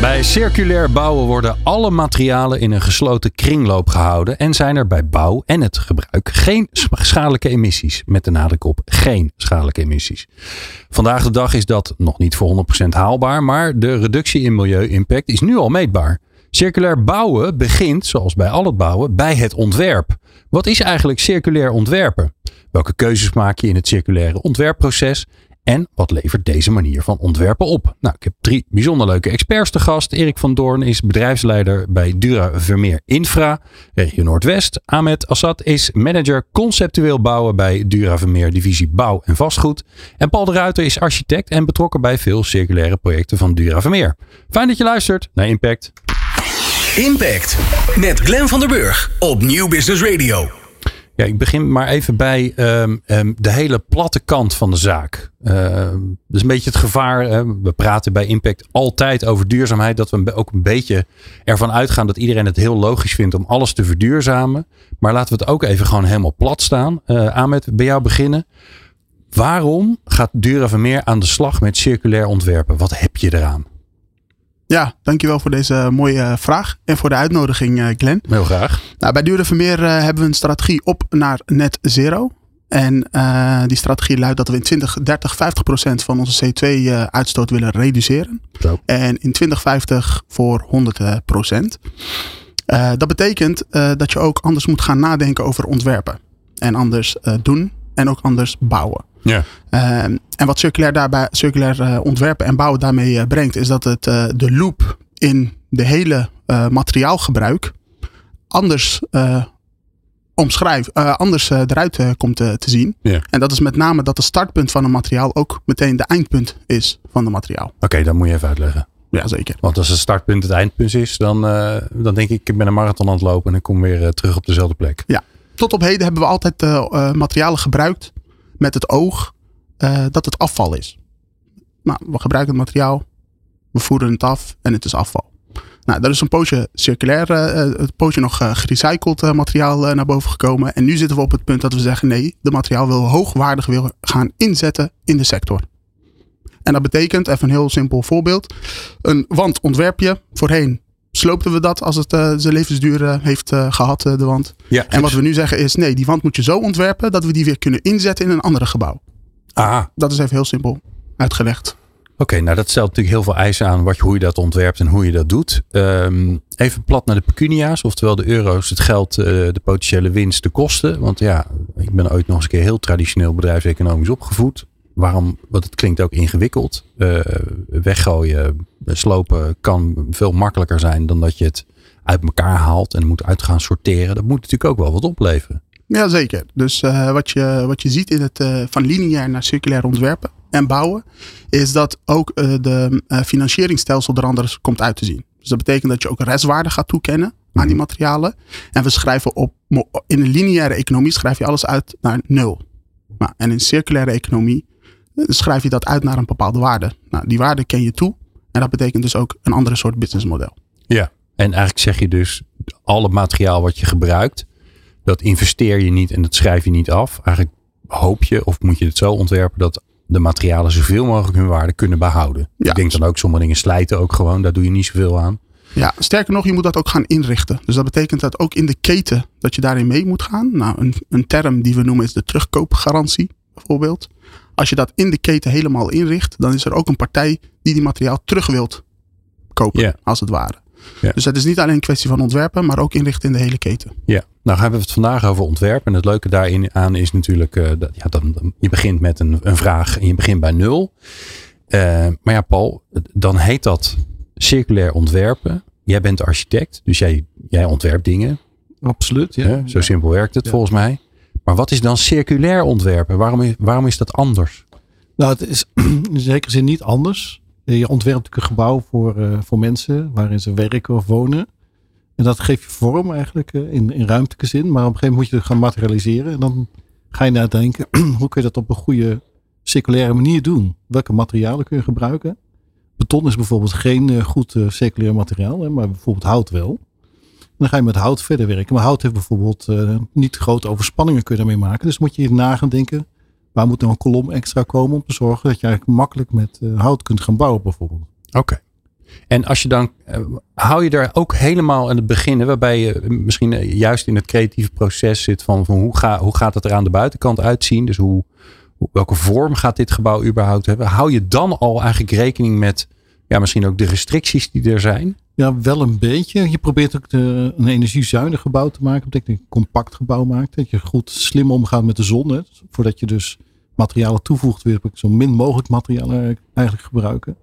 Bij circulair bouwen worden alle materialen in een gesloten kringloop gehouden en zijn er bij bouw en het gebruik geen schadelijke emissies. Met de nadruk op geen schadelijke emissies. Vandaag de dag is dat nog niet voor 100% haalbaar, maar de reductie in milieu-impact is nu al meetbaar. Circulair bouwen begint, zoals bij al het bouwen, bij het ontwerp. Wat is eigenlijk circulair ontwerpen? Welke keuzes maak je in het circulaire ontwerpproces? En wat levert deze manier van ontwerpen op? Nou, ik heb drie bijzonder leuke experts te gast. Erik van Doorn is bedrijfsleider bij Dura Vermeer Infra, regio Noordwest. Ahmed Assad is manager conceptueel bouwen bij Dura Vermeer divisie bouw en vastgoed. En Paul de Ruiter is architect en betrokken bij veel circulaire projecten van Dura Vermeer. Fijn dat je luistert naar Impact. Impact met Glenn van der Burg op Nieuw Business Radio. Ja, ik begin maar even bij ehm, ehm, de hele platte kant van de zaak. Uh, dus een beetje het gevaar. we praten bij Impact altijd over duurzaamheid. Dat we ook een beetje ervan uitgaan dat iedereen het heel logisch vindt om alles te verduurzamen. Maar laten we het ook even gewoon helemaal plat staan. Uh, Ahmed, bij jou beginnen. Waarom gaat Dura Vermeer aan de slag met circulair ontwerpen? Wat heb je eraan? Ja, dankjewel voor deze mooie eh, vraag en voor de uitnodiging, uh, Glenn. Heel graag. Nou, bij Dure Vermeer uh, hebben we een strategie op naar net zero. En uh, die strategie luidt dat we in 2030 50% van onze CO2-uitstoot willen reduceren. Zo. En in 2050 voor 100%. dat betekent dat je ook anders moet gaan nadenken over ontwerpen. En anders doen en ook anders bouwen. Ja. Ehm, en wat circulair, daarbij, circulair uh, ontwerpen en bouwen daarmee uh, brengt, is dat het uh, de loop in de hele materiaalgebruik anders omschrijft, anders eruit komt te zien. Ja. En dat is met name dat de startpunt van een materiaal ook meteen de eindpunt is van het materiaal. Oké, okay, dat moet je even uitleggen. Ja, zeker. Want als het startpunt het eindpunt is, dan, dan denk ik, ik ben een marathon aan het lopen en ik kom weer terug op dezelfde plek. Ja, tot op heden hebben we altijd materialen gebruikt met het oog uh, dat het afval is. Nou, we gebruiken het materiaal, we voeren het af en het is afval. Nou, daar is een poosje circulair, een poosje nog gerecycled materiaal naar boven gekomen. En nu zitten we op het punt dat we zeggen: nee, de materiaal wil hoogwaardig wil gaan inzetten in de sector. En dat betekent, even een heel simpel voorbeeld: een wand ontwerp je voorheen sloopten we dat als het uh, zijn levensduur heeft uh, gehad, de wand. Ja, en wat we nu zeggen is, nee, die wand moet je zo ontwerpen dat we die weer kunnen inzetten in een andere gebouw. Ah. Dat is even heel simpel uitgelegd. Oké, okay, nou dat stelt natuurlijk heel veel eisen aan wat hoe je dat ontwerpt en hoe je dat doet. Um, even plat naar de pecunia's, oftewel de euro's, het geld, de potentiële winst, de kosten. Want ja, ik ben ooit nog eens een keer heel traditioneel bedrijfseconomisch opgevoed waarom, want het klinkt ook ingewikkeld. Uh, weggooien, slopen kan veel makkelijker zijn dan dat je het uit elkaar haalt en moet uit gaan sorteren. Dat moet natuurlijk ook wel wat opleveren. Ja, zeker. Dus uh, wat, je, wat je ziet in het uh, van lineair naar circulair ontwerpen en bouwen, is dat ook de financieringsstelsel er anders komt uit te zien. Dus dat betekent dat je ook restwaarde gaat toekennen aan die materialen. En we schrijven op, in een lineaire economie schrijf je alles uit naar nul. Nou, en in circulaire economie schrijf je dat uit naar een bepaalde waarde. Nou, die waarde ken je toe. En dat betekent dus ook een andere soort businessmodel. Ja, en eigenlijk zeg je dus, al het materiaal wat je gebruikt, dat investeer je niet en dat schrijf je niet af. Eigenlijk hoop je, of moet je het zo ontwerpen, dat de materialen zoveel mogelijk hun waarde kunnen behouden. Ja. Ik denk dan ook, sommige dingen slijten ook gewoon, daar doe je niet zoveel aan. Ja, sterker nog, je moet dat ook gaan inrichten. Dus dat betekent dat ook in de keten dat je daarin mee moet gaan. Nou, een, een term die we noemen is de terugkoopgarantie, bijvoorbeeld. Als je dat in de keten helemaal inricht, dan is er ook een partij die die materiaal terug wilt kopen, als het ware. Dus het is niet alleen een kwestie van ontwerpen, maar ook inrichten in de hele keten. Ja, nou hebben we het vandaag over ontwerp. En het leuke daarin aan is natuurlijk, eh, dat, ja, dan, dan- je begint met een, een vraag en je begint bij nul. Eh, maar ja, Paul, dan heet dat circulair ontwerpen. Jij bent architect, dus jij, jij ontwerpt dingen. Absoluut, ja. Zo simpel werkt het Ja. volgens mij. Maar wat is dan circulair ontwerpen? Waarom is, waarom is dat anders? Nou, het is in zekere zin niet anders. Je ontwerpt een gebouw voor, eh, voor mensen waarin ze werken of wonen. En dat geeft je vorm eigenlijk eh, in, in ruimtelijke zin. Maar op een gegeven moment moet je het gaan materialiseren. En dan ga je nadenken, hoe kun je dat op een goede circulaire manier doen? Welke materialen kun je gebruiken? Beton is bijvoorbeeld geen goed circulair materiaal, hè, maar bijvoorbeeld hout wel. Dan ga je met hout verder werken. Maar hout heeft bijvoorbeeld uh, niet grote overspanningen kun je daarmee maken. Dus moet je hier na gaan denken, waar moet nou een kolom extra komen om te zorgen dat je eigenlijk makkelijk met hout kunt gaan bouwen bijvoorbeeld. Oké. En als je dan, uh, hou je daar ook helemaal aan het begin, waarbij je misschien juist in het creatieve proces zit van, van hoe, ga, hoe gaat het er aan de buitenkant uitzien? Dus hoe, welke vorm gaat dit gebouw überhaupt hebben? Hou je dan al eigenlijk rekening met ja, misschien ook de restricties die er zijn? Ja, wel een beetje. Je probeert ook de, een energiezuinig gebouw te maken. Dat betekent een compact gebouw maakt. Dat je goed slim omgaat met de zon. Voordat je dus materialen toevoegt, wil je zo min mogelijk materialen eigenlijk gebruiken.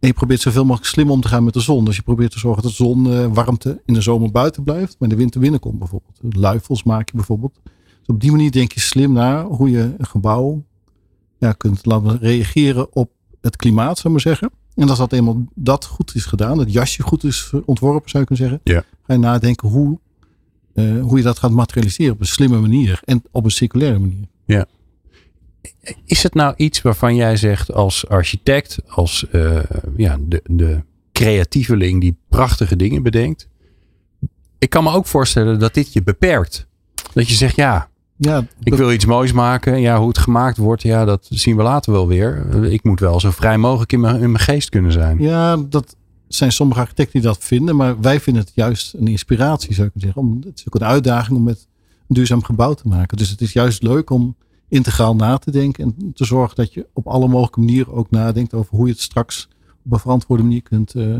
En je probeert zoveel mogelijk slim om te gaan met de zon. Dus je probeert te zorgen dat de zonwarmte in de zomer buiten blijft, maar in de winter binnenkomt bijvoorbeeld. Luifels maak je bijvoorbeeld. Dus op die manier denk je slim na hoe je een gebouw kunt laten reageren op het klimaat, zou ik maar zeggen. En als dat eenmaal dat goed is gedaan, het jasje goed is ontworpen, zou je kunnen zeggen, ja. ga je nadenken hoe, uh, hoe je dat gaat materialiseren op een slimme manier en op een circulaire manier. Ja. Is het nou iets waarvan jij zegt als architect, als uh, ja, de, de creatieveling die prachtige dingen bedenkt. Ik kan me ook voorstellen dat dit je beperkt. Dat je zegt, ja, ja, ik wil iets moois maken. Ja, hoe het gemaakt wordt, ja, dat zien we later wel weer. Ik moet wel zo vrij mogelijk in mijn, in mijn geest kunnen zijn. Ja, dat zijn sommige architecten die dat vinden. Maar wij vinden het juist een inspiratie, zou ik zeggen. Om, het is ook een uitdaging om met een duurzaam gebouw te maken. Dus het is juist leuk om integraal na te denken. En te zorgen dat je op alle mogelijke manieren ook nadenkt over hoe je het straks op een verantwoorde manier kunt uh,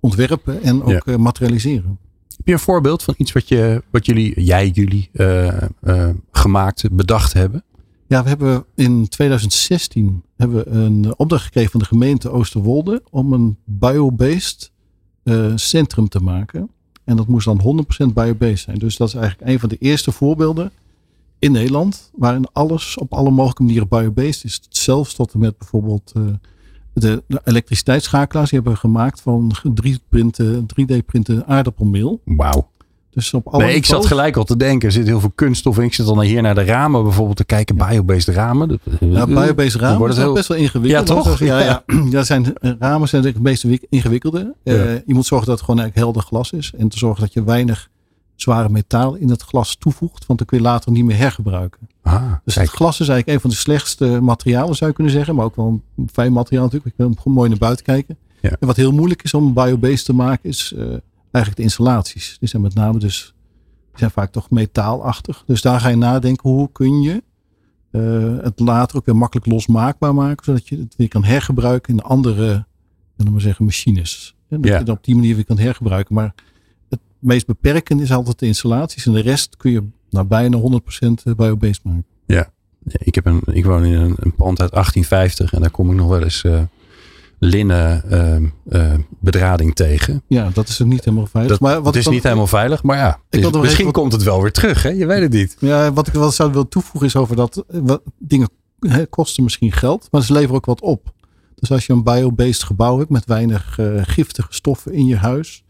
ontwerpen en ook ja. uh, materialiseren. Heb je een voorbeeld van iets wat, je, wat jullie, jij, jullie uh, uh, gemaakt, bedacht hebben? Ja, we hebben in 2016 hebben we een opdracht gekregen van de gemeente Oosterwolde om een biobased uh, centrum te maken. En dat moest dan 100% biobased zijn. Dus dat is eigenlijk een van de eerste voorbeelden in Nederland waarin alles op alle mogelijke manieren biobased is. Zelfs tot en met bijvoorbeeld de, de elektriciteitsschakelaars die hebben we gemaakt van 3D-printen 3D aardappelmeel. Wauw. Dus op alle nee, ik zat gelijk al te denken. Er zit heel veel kunststof in. Ik zit dan hier naar de ramen bijvoorbeeld te kijken. Biobased ramen. Ja, biobased ramen wordt het heel... best wel ingewikkeld. Ja, toch? Ja, ja. ja. zijn, ramen zijn het meest ingewikkelde. Ja. Uh, je moet zorgen dat het gewoon eigenlijk helder glas is. En te zorgen dat je weinig zware metaal in het glas toevoegt. Want dan kun je later niet meer hergebruiken. Ah, dus het glas is eigenlijk een van de slechtste materialen zou je kunnen zeggen. Maar ook wel een fijn materiaal natuurlijk. Ik kan mooi naar buiten kijken. Ja. En wat heel moeilijk is om biobased te maken is uh, eigenlijk de installaties. Die zijn met name dus, die zijn vaak toch metaalachtig. Dus daar ga je nadenken hoe kun je uh, het later ook weer makkelijk losmaakbaar maken. Zodat je het weer kan hergebruiken in andere, we zeggen, machines. En dat Ja. je het op die manier weer kan hergebruiken. Maar meest beperkende is altijd de installaties. En de rest kun je nou, bijna 100% biobased maken. Ik, heb een, ik woon in een, een pand uit 1850 en daar kom ik nog wel eens eh, linnen eh, eh, bedrading tegen. Ja, dat is ook niet helemaal veilig. Dat, maar wat het ik is niet helemaal veilig, maar ja. het is- nog misschien even- komt het wel weer terug, hè? Je weet het niet. Ja, wat ik wel zou willen toevoegen is over dat eh, wat, dingen hè, kosten misschien geld, maar ze leveren ook wat op. Dus als je een biobased gebouw hebt met weinig eh, giftige stoffen in je huis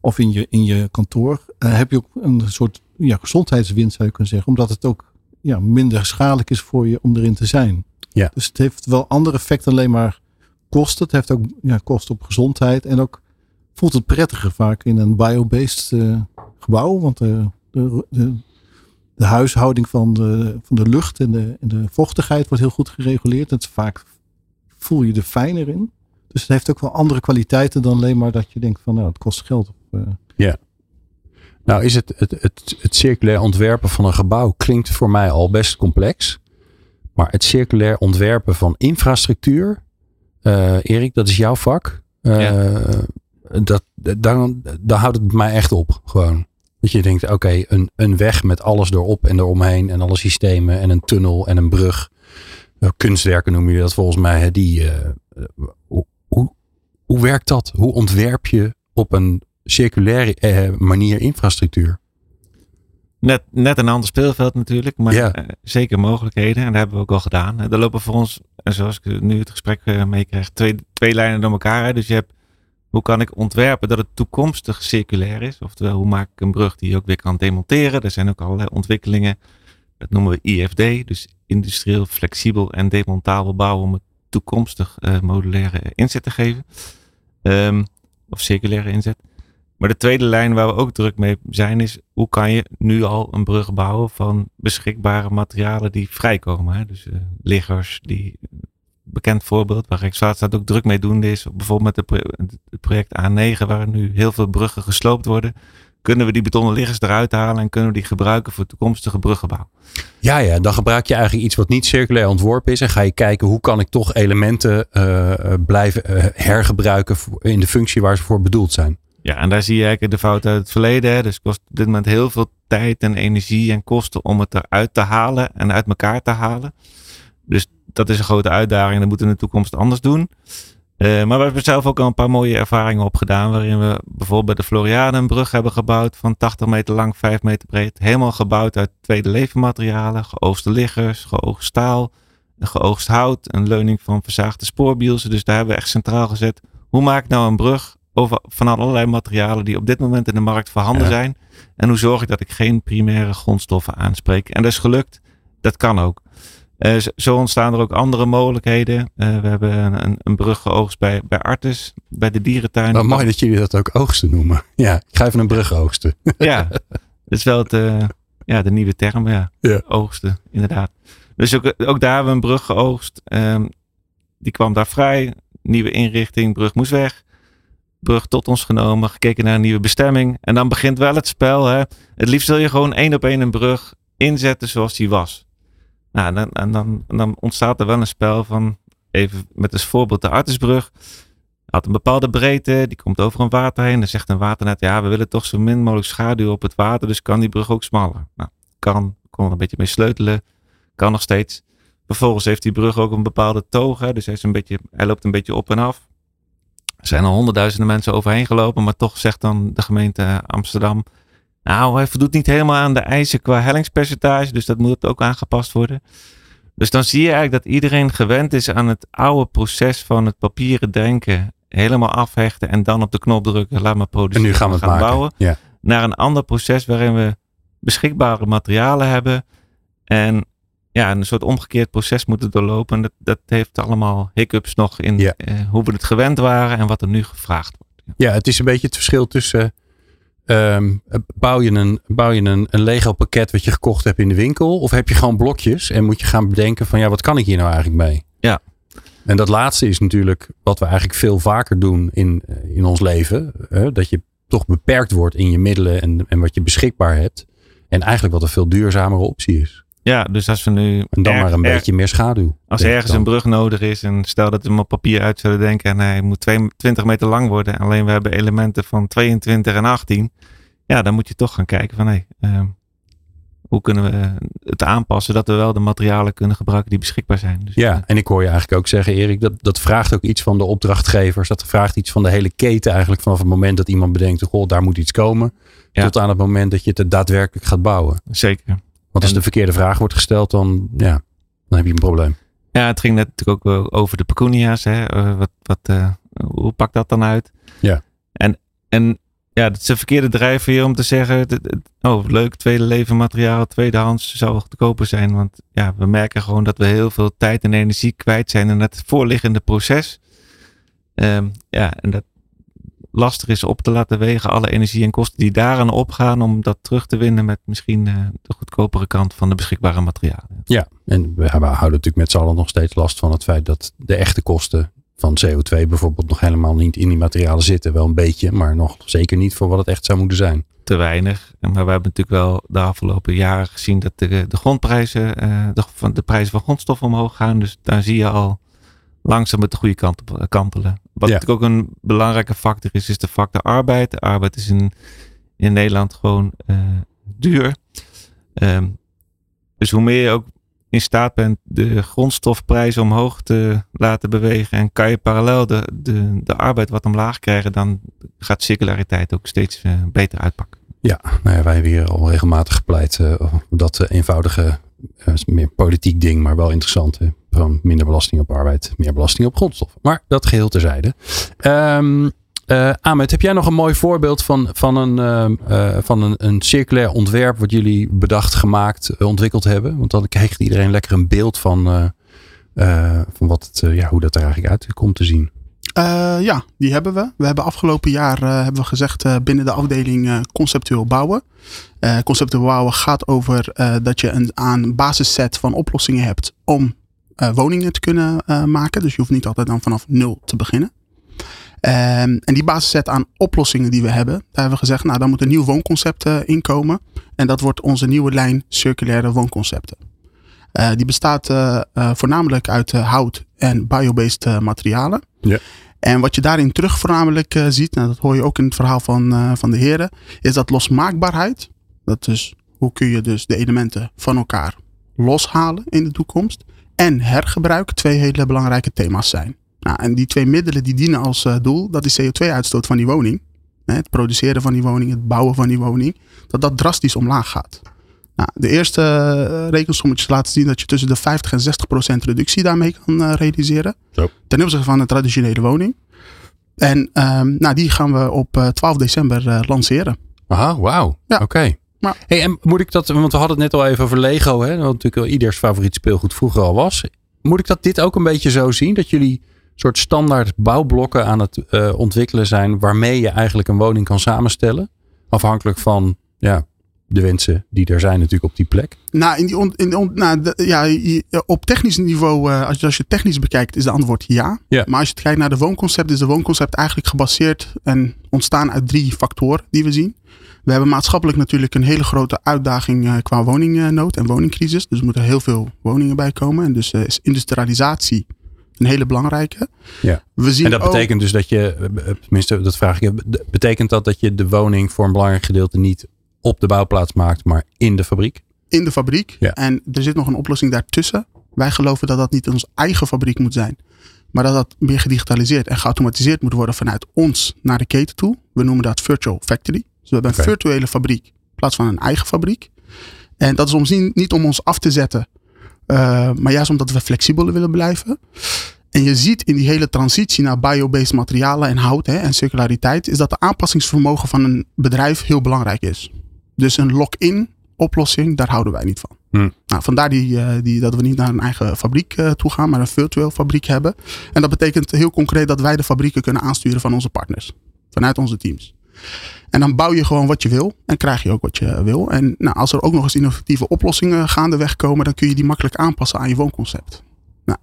of in je, in je kantoor, eh, heb je ook een soort ja, gezondheidswinst zou je kunnen zeggen, omdat het ook ja, minder schadelijk is voor je om erin te zijn. Ja. Dus het heeft wel andere effecten dan alleen maar kosten. Het heeft ook ja, kosten op gezondheid en ook voelt het prettiger vaak in een biobased eh, gebouw, want eh, de, de, de huishouding van de, van de lucht en de, en de vochtigheid wordt heel goed gereguleerd. Het vaak voel je er fijner in. Dus het heeft ook wel andere kwaliteiten dan alleen maar dat je denkt van nou het kost geld. Eh, Nou is het, het, het, het circulair ontwerpen van een gebouw klinkt voor mij al best complex. Maar het circulair ontwerpen van infrastructuur, eh, Erik, dat is jouw vak. Eh, dat, dan, dan houdt het bij mij echt op. Gewoon. Dat je denkt, oké, een, een weg met alles erop en eromheen en alle systemen en een tunnel en een brug. Kunstwerken noem je dat volgens mij. hè, Die, hoe, hoe, hoe werkt dat? Hoe ontwerp je op een circulaire eh, manier infrastructuur? Net, net een ander speelveld natuurlijk, maar Ja. eh, zeker mogelijkheden. En dat hebben we ook al gedaan. Eh, Er lopen voor ons, en zoals ik nu het gesprek meekrijg, twee, twee lijnen door elkaar. Hè. Dus je hebt hoe kan ik ontwerpen dat het toekomstig circulair is? Oftewel, hoe maak ik een brug die je ook weer kan demonteren? Er zijn ook allerlei ontwikkelingen. Dat noemen we IFD, dus industrieel flexibel en demontabel bouwen om het toekomstig uh, modulaire inzet te geven. Um, of circulaire inzet. Maar de tweede lijn waar we ook druk mee zijn is hoe kan je nu al een brug bouwen van beschikbare materialen die vrijkomen. Hè? Dus uh, liggers, die bekend voorbeeld waar Rijkswaterstaat ook druk mee doen is. Bijvoorbeeld met het project A9 waar nu heel veel bruggen gesloopt worden. Kunnen we die betonnen liggers eruit halen en kunnen we die gebruiken voor toekomstige bruggenbouw? Ja, ja, dan gebruik je eigenlijk iets wat niet circulair ontworpen is. En ga je kijken hoe kan ik toch elementen uh, blijven hergebruiken in de functie waar ze voor bedoeld zijn. Ja, en daar zie je eigenlijk de fout uit het verleden. Hè. Dus kost op dit moment heel veel tijd en energie en kosten om het eruit te halen en uit elkaar te halen. Dus dat is een grote uitdaging. Dat moeten we in de toekomst anders doen. Uh, maar we hebben zelf ook al een paar mooie ervaringen opgedaan. Waarin we bijvoorbeeld bij de Floriade een brug hebben gebouwd van 80 meter lang, 5 meter breed. Helemaal gebouwd uit tweede levenmaterialen. Geoogste liggers, geoogst staal, geoogst hout. Een leuning van verzaagde spoorbielsen. Dus daar hebben we echt centraal gezet. Hoe maak ik nou een brug over, van allerlei materialen die op dit moment in de markt voorhanden ja. zijn? En hoe zorg ik dat ik geen primaire grondstoffen aanspreek? En dat is gelukt. Dat kan ook. Uh, zo ontstaan er ook andere mogelijkheden. Uh, we hebben een, een, brug geoogst bij, bij Artes, bij de dierentuin. Wat mooi dat jullie dat ook oogsten noemen. Ja, ik ga even een brug oogsten. ja, dat is wel het, uh, ja, de nieuwe term, ja. ja. Oogsten, inderdaad. Dus ook, ook daar hebben we een brug geoogst. Um, die kwam daar vrij. Nieuwe inrichting, brug moest weg. Brug tot ons genomen, gekeken naar een nieuwe bestemming. En dan begint wel het spel. Hè. Het liefst wil je gewoon één op één een brug inzetten zoals die was. Nou, dan, en dan, dan ontstaat er wel een spel van, even met als voorbeeld de Artesbrug. Had een bepaalde breedte, die komt over een water heen. Dan zegt een waternet, ja, we willen toch zo min mogelijk schaduw op het water, dus kan die brug ook smaller. Nou, kan, kon er een beetje mee sleutelen, kan nog steeds. Vervolgens heeft die brug ook een bepaalde toog, hè, dus hij, is een beetje, hij loopt een beetje op en af. Er zijn al honderdduizenden mensen overheen gelopen, maar toch zegt dan de gemeente Amsterdam, nou, hij voldoet niet helemaal aan de eisen qua hellingspercentage, dus dat moet ook aangepast worden. Dus dan zie je eigenlijk dat iedereen gewend is aan het oude proces van het papieren denken. Helemaal afhechten en dan op de knop drukken, laat maar produceren. En nu gaan we, gaan bouwen. Ja. Naar een ander proces waarin we beschikbare materialen hebben. En ja, een soort omgekeerd proces moeten doorlopen. Dat, dat heeft allemaal hiccups nog in ja. eh, hoe we het gewend waren en wat er nu gevraagd wordt. Ja, het is een beetje het verschil tussen Um, bouw je, een, bouw je een, een Lego pakket wat je gekocht hebt in de winkel? Of heb je gewoon blokjes en moet je gaan bedenken van ja, wat kan ik hier nou eigenlijk mee? Ja. En dat laatste is natuurlijk wat we eigenlijk veel vaker doen in, in ons leven. Hè? Dat je toch beperkt wordt in je middelen en, en wat je beschikbaar hebt. En eigenlijk wat een veel duurzamere optie is. Ja, dus als we nu. En dan maar een beetje meer schaduw. Als ergens een brug nodig is en stel dat we hem op papier uit zullen denken en hij moet 20 meter lang worden. Alleen we hebben elementen van 22 en 18. Ja, dan moet je toch gaan kijken van hé, hey, uh, hoe kunnen we het aanpassen dat we wel de materialen kunnen gebruiken die beschikbaar zijn. Dus, ja, en ik hoor je eigenlijk ook zeggen, Erik, dat, dat vraagt ook iets van de opdrachtgevers. Dat vraagt iets van de hele keten eigenlijk vanaf het moment dat iemand bedenkt, goh, daar moet iets komen. Ja. Tot aan het moment dat je het daadwerkelijk gaat bouwen. Zeker. Want als de verkeerde vraag wordt gesteld, dan, ja, dan heb je een probleem. Ja, het ging net natuurlijk ook over de pecunia's. Hè? Uh, wat, wat, uh, hoe pakt dat dan uit? Ja. En, en ja, het is een verkeerde drijfveer om te zeggen, oh leuk, tweede leven materiaal, tweedehands zou goedkoper zijn. Want ja, we merken gewoon dat we heel veel tijd en energie kwijt zijn in het voorliggende proces. Um, ja, en dat, lastig is op te laten wegen alle energie en kosten die daaraan opgaan om dat terug te winnen met misschien uh, de goedkopere kant van de beschikbare materialen. Ja, en we, houden natuurlijk met z'n allen nog steeds last van het feit dat de echte kosten van CO2 bijvoorbeeld nog helemaal niet in die materialen zitten. Wel een beetje, maar nog zeker niet voor wat het echt zou moeten zijn. Te weinig. Maar we hebben natuurlijk wel de afgelopen jaren gezien dat de, de grondprijzen, uh, de, van de prijzen van grondstoffen omhoog gaan. Dus daar zie je al langzaam met de goede kant op kantelen. Wat Ja. natuurlijk ook een belangrijke factor is, is de factor arbeid. De arbeid is in, in Nederland gewoon eh, duur. Ehm, dus hoe meer je ook in staat bent de grondstofprijzen omhoog te laten bewegen en kan je parallel de, de, de arbeid wat omlaag krijgen, dan gaat circulariteit ook steeds eh, beter uitpakken. Ja, nou ja, wij hebben hier al regelmatig gepleit uh, dat eenvoudige, uh, meer politiek ding, maar wel interessant. Hè? Gewoon minder belasting op arbeid, meer belasting op grondstoffen. Maar dat geheel terzijde. Um, Ahmed, heb jij nog een mooi voorbeeld van, van, een, uh, van een, een circulair ontwerp wat jullie bedacht, gemaakt, ontwikkeld hebben? Want dan krijgt iedereen lekker een beeld van, van wat het, ja, hoe dat er eigenlijk uit komt te zien. Ja, die hebben we. We hebben afgelopen jaar hebben we gezegd binnen de afdeling conceptueel bouwen. conceptueel bouwen gaat over dat je een aan basisset van oplossingen hebt om woningen te kunnen maken. Dus je hoeft niet altijd dan vanaf nul te beginnen. Um, en die basisset aan oplossingen die we hebben, daar hebben we gezegd, nou dan moet een nieuw woonconcept inkomen. En dat wordt onze nieuwe lijn circulaire woonconcepten. Die bestaat voornamelijk uit hout en biobased materialen. Ja. En wat je daarin terug voornamelijk ziet, nou, dat hoor je ook in het verhaal van, van de heren, is dat losmaakbaarheid. Dat is hoe kun je dus de elementen van elkaar loshalen in de toekomst. En hergebruik twee hele belangrijke thema's zijn. Nou, en die twee middelen die dienen als uh, doel, dat is CO2-uitstoot van die woning. Hè, het produceren van die woning, het bouwen van die woning. Dat dat drastisch omlaag gaat. Nou, de eerste uh, rekensommetjes laten zien dat je tussen de 50 en 60 procent reductie daarmee kan uh, realiseren. Zo. Ten opzichte van een traditionele woning. En um, nou, die gaan we op 12 december lanceren. Aha, wauw. Ja. Oké. Okay. Maar, hey, en moet ik dat, want we hadden het net al even over Lego, hè, wat natuurlijk wel ieders favoriet speelgoed vroeger al was. Moet ik dat dit ook een beetje zo zien? Dat jullie soort standaard bouwblokken aan het uh, ontwikkelen zijn waarmee je eigenlijk een woning kan samenstellen. Afhankelijk van ja, de wensen die er zijn natuurlijk op die plek. Nou, in die on, in on, nou de, ja, op technisch niveau, uh, als, je, als je technisch bekijkt, is de antwoord ja. ja. Maar als je kijkt naar de woonconcept, is de woonconcept eigenlijk gebaseerd en ontstaan uit drie factoren die we zien. We hebben maatschappelijk natuurlijk een hele grote uitdaging uh, qua woningnood en woningcrisis. Dus er moeten heel veel woningen bij komen. En dus is industrialisatie een hele belangrijke. Ja. We zien en dat ook, betekent dus dat je, tenminste dat vraag ik, betekent dat dat je de woning voor een belangrijk gedeelte niet op de bouwplaats maakt, maar in de fabriek? In de fabriek. Ja. En er zit nog een oplossing daartussen. Wij geloven dat dat niet onze eigen fabriek moet zijn. Maar dat dat meer gedigitaliseerd en geautomatiseerd moet worden vanuit ons naar de keten toe. We noemen dat virtual factory. Dus we hebben een virtuele fabriek in plaats van een eigen fabriek. En dat is om zien, niet om ons af te zetten, uh, maar juist omdat we flexibeler willen blijven. En je ziet in die hele transitie naar biobased materialen en hout hè, en circulariteit, is dat de aanpassingsvermogen van een bedrijf heel belangrijk is. Dus een lock-in oplossing, daar houden wij niet van. Hmm. Nou, vandaar die, uh, die, dat we niet naar een eigen fabriek uh, toe gaan, maar een virtueel fabriek hebben. En dat betekent heel concreet dat wij de fabrieken kunnen aansturen van onze partners, vanuit onze teams. En dan bouw je gewoon wat je wil en krijg je ook wat je wil. En nou, als er ook nog eens innovatieve oplossingen gaandeweg komen, dan kun je die makkelijk aanpassen aan je woonconcept. Nou,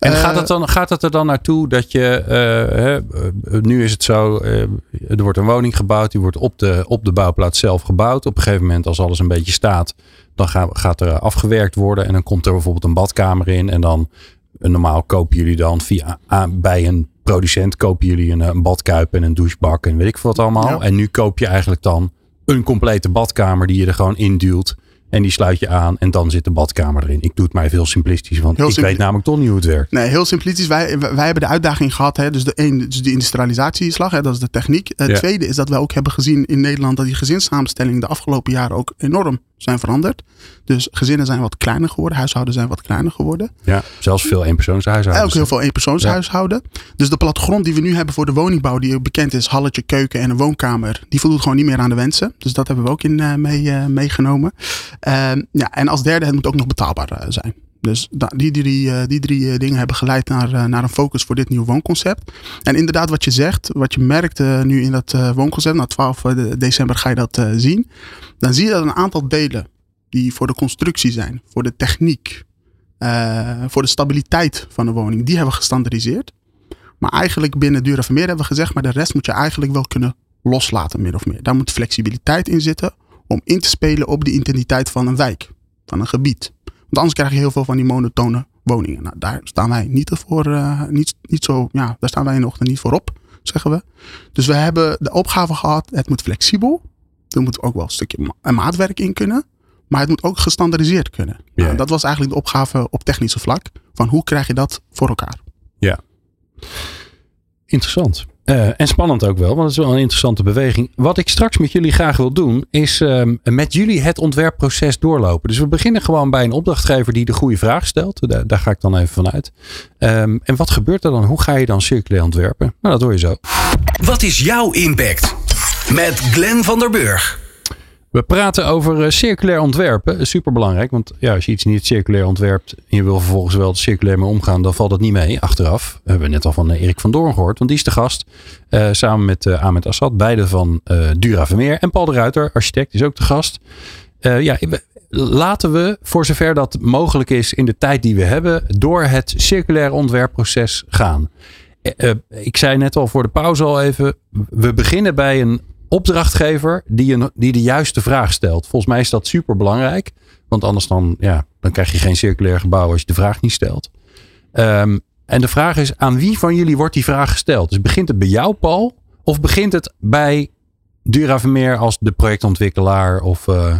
En gaat, het dan, gaat het er dan naartoe dat je, uh, hè, nu is het zo, uh, er wordt een woning gebouwd, die wordt op de, op de bouwplaats zelf gebouwd. Op een gegeven moment, als alles een beetje staat, dan ga, gaat er afgewerkt worden en dan komt er bijvoorbeeld een badkamer in. En dan, normaal kopen jullie dan via, bij een producent, kopen jullie een, een badkuip en een douchebak en weet ik wat allemaal. Ja. En nu koop je eigenlijk dan een complete badkamer die je er gewoon induwt. En die sluit je aan en dan zit de badkamer erin. Ik doe het mij veel simplistisch, want Heel ik simpli- weet namelijk toch niet hoe het werkt. Nee, heel simplistisch. Wij, wij hebben de uitdaging gehad. Hè, dus, de een, dus de industrialisatieslag, hè, dat is de techniek. Het Ja. tweede is dat we ook hebben gezien in Nederland dat die gezinssamenstellingen de afgelopen jaren ook enorm zijn veranderd. Dus gezinnen zijn wat kleiner geworden, huishouden zijn wat kleiner geworden. Ja, zelfs veel eenpersoonshuishoudens. Ook heel veel eenpersoonshuishouden. Dus de plattegrond die we nu hebben voor de woningbouw, die bekend is, halletje, keuken en een woonkamer, die voldoet gewoon niet meer aan de wensen. Dus dat hebben we ook in uh, mee, uh, meegenomen. Uh, ja, en als derde, het moet ook nog betaalbaar uh, zijn. Dus da- die drie, die drie uh, dingen hebben geleid naar, uh, naar een focus voor dit nieuwe woonconcept. En inderdaad, wat je zegt, wat je merkt nu in dat woonconcept, na 12 december ga je dat zien. Dan zie je dat een aantal delen die voor de constructie zijn, voor de techniek, voor de stabiliteit van de woning, die hebben we gestandardiseerd. Maar eigenlijk binnen Dura Vermeer hebben we gezegd, maar de rest moet je eigenlijk wel kunnen loslaten, min of meer. Daar moet flexibiliteit in zitten om in te spelen op de intensiteit van een wijk, van een gebied. Want anders krijg je heel veel van die monotone woningen. Nou, daar staan wij niet voor, uh, niet, niet zo, ja, daar staan wij nog niet voor op, zeggen we. Dus we hebben de opgave gehad, het moet flexibel. Er moet ook wel een stukje ma maatwerk in kunnen. Maar het moet ook gestandardiseerd kunnen. Ja. Nou, dat was eigenlijk de opgave op technische vlak. Van hoe krijg je dat voor elkaar? Ja. Interessant. Uh, en spannend ook wel, want het is wel een interessante beweging. Wat ik straks met jullie graag wil doen, is um, met jullie het ontwerpproces doorlopen. Dus we beginnen gewoon bij een opdrachtgever die de goede vraag stelt. Daar, daar ga ik dan even vanuit. Um, en wat gebeurt er dan? Hoe ga je dan circulair ontwerpen? Nou, dat hoor je zo. Wat is jouw impact? Met Glenn van der Burg. We praten over uh, circulair ontwerpen. Super belangrijk, want ja, als je iets niet circulair ontwerpt en je wil vervolgens wel circulair mee omgaan, dan valt het niet mee achteraf. We hebben net al van uh, Erik van Doorn gehoord, want die is de gast. Uh, samen met Ahmed Assad, beide van Dura Vermeer. En Paul de Ruiter, architect, is ook de gast. ja, laten we, voor zover dat mogelijk is in de tijd die we hebben, door het circulair ontwerpproces gaan. ik zei net al voor de pauze al even, we beginnen bij een opdrachtgever die, een, die de juiste vraag stelt. Volgens mij is dat super belangrijk. Want anders dan, ja, dan krijg je geen circulair gebouw als je de vraag niet stelt. Ehm, en de vraag is, aan wie van jullie wordt die vraag gesteld? Dus begint het bij jou, Paul? Of begint het bij Duravermeer als de projectontwikkelaar? Of, uh...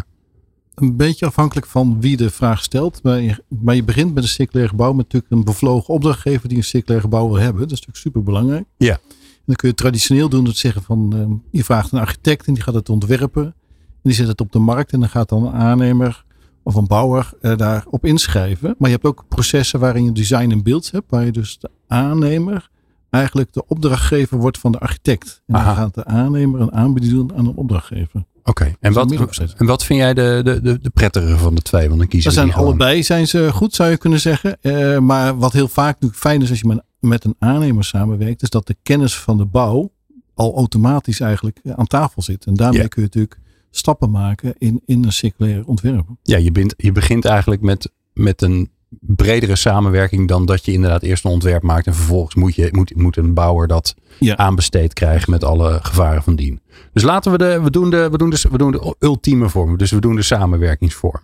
Een beetje afhankelijk van wie de vraag stelt. Maar je, maar je begint met een circulair gebouw met natuurlijk een bevlogen opdrachtgever die een circulair gebouw wil hebben. Dat is natuurlijk super belangrijk. Ja dan kun je traditioneel doen door te zeggen van uh, je vraagt een architect en die gaat het ontwerpen. En die zet het op de markt en dan gaat dan een aannemer of een bouwer uh, daarop inschrijven. Maar je hebt ook processen waarin je design en beeld hebt. Waar je dus de aannemer eigenlijk de opdrachtgever wordt van de architect. En dan gaat de aannemer een aanbieding doen aan een opdrachtgever. Oké, en, wat, en wat vind jij de, de, de, de prettigere van de twee? Want dan kiezen zijn allebei zijn ze goed, zou je kunnen zeggen. Uh, maar wat heel vaak natuurlijk fijn is als je met met een aannemer samenwerkt, is dat de kennis van de bouw al automatisch eigenlijk aan tafel zit. En daarmee kun je natuurlijk stappen maken in, in een circulair ontwerp. Ja, je, bent, je begint eigenlijk met, met een bredere samenwerking dan dat je inderdaad eerst een ontwerp maakt en vervolgens moet, je, moet, moet een bouwer dat aanbesteed krijgen met alle gevaren van dien. Dus laten we de, we doen de, we doen de, we doen de ultieme vorm. Dus we doen de samenwerkingsvorm.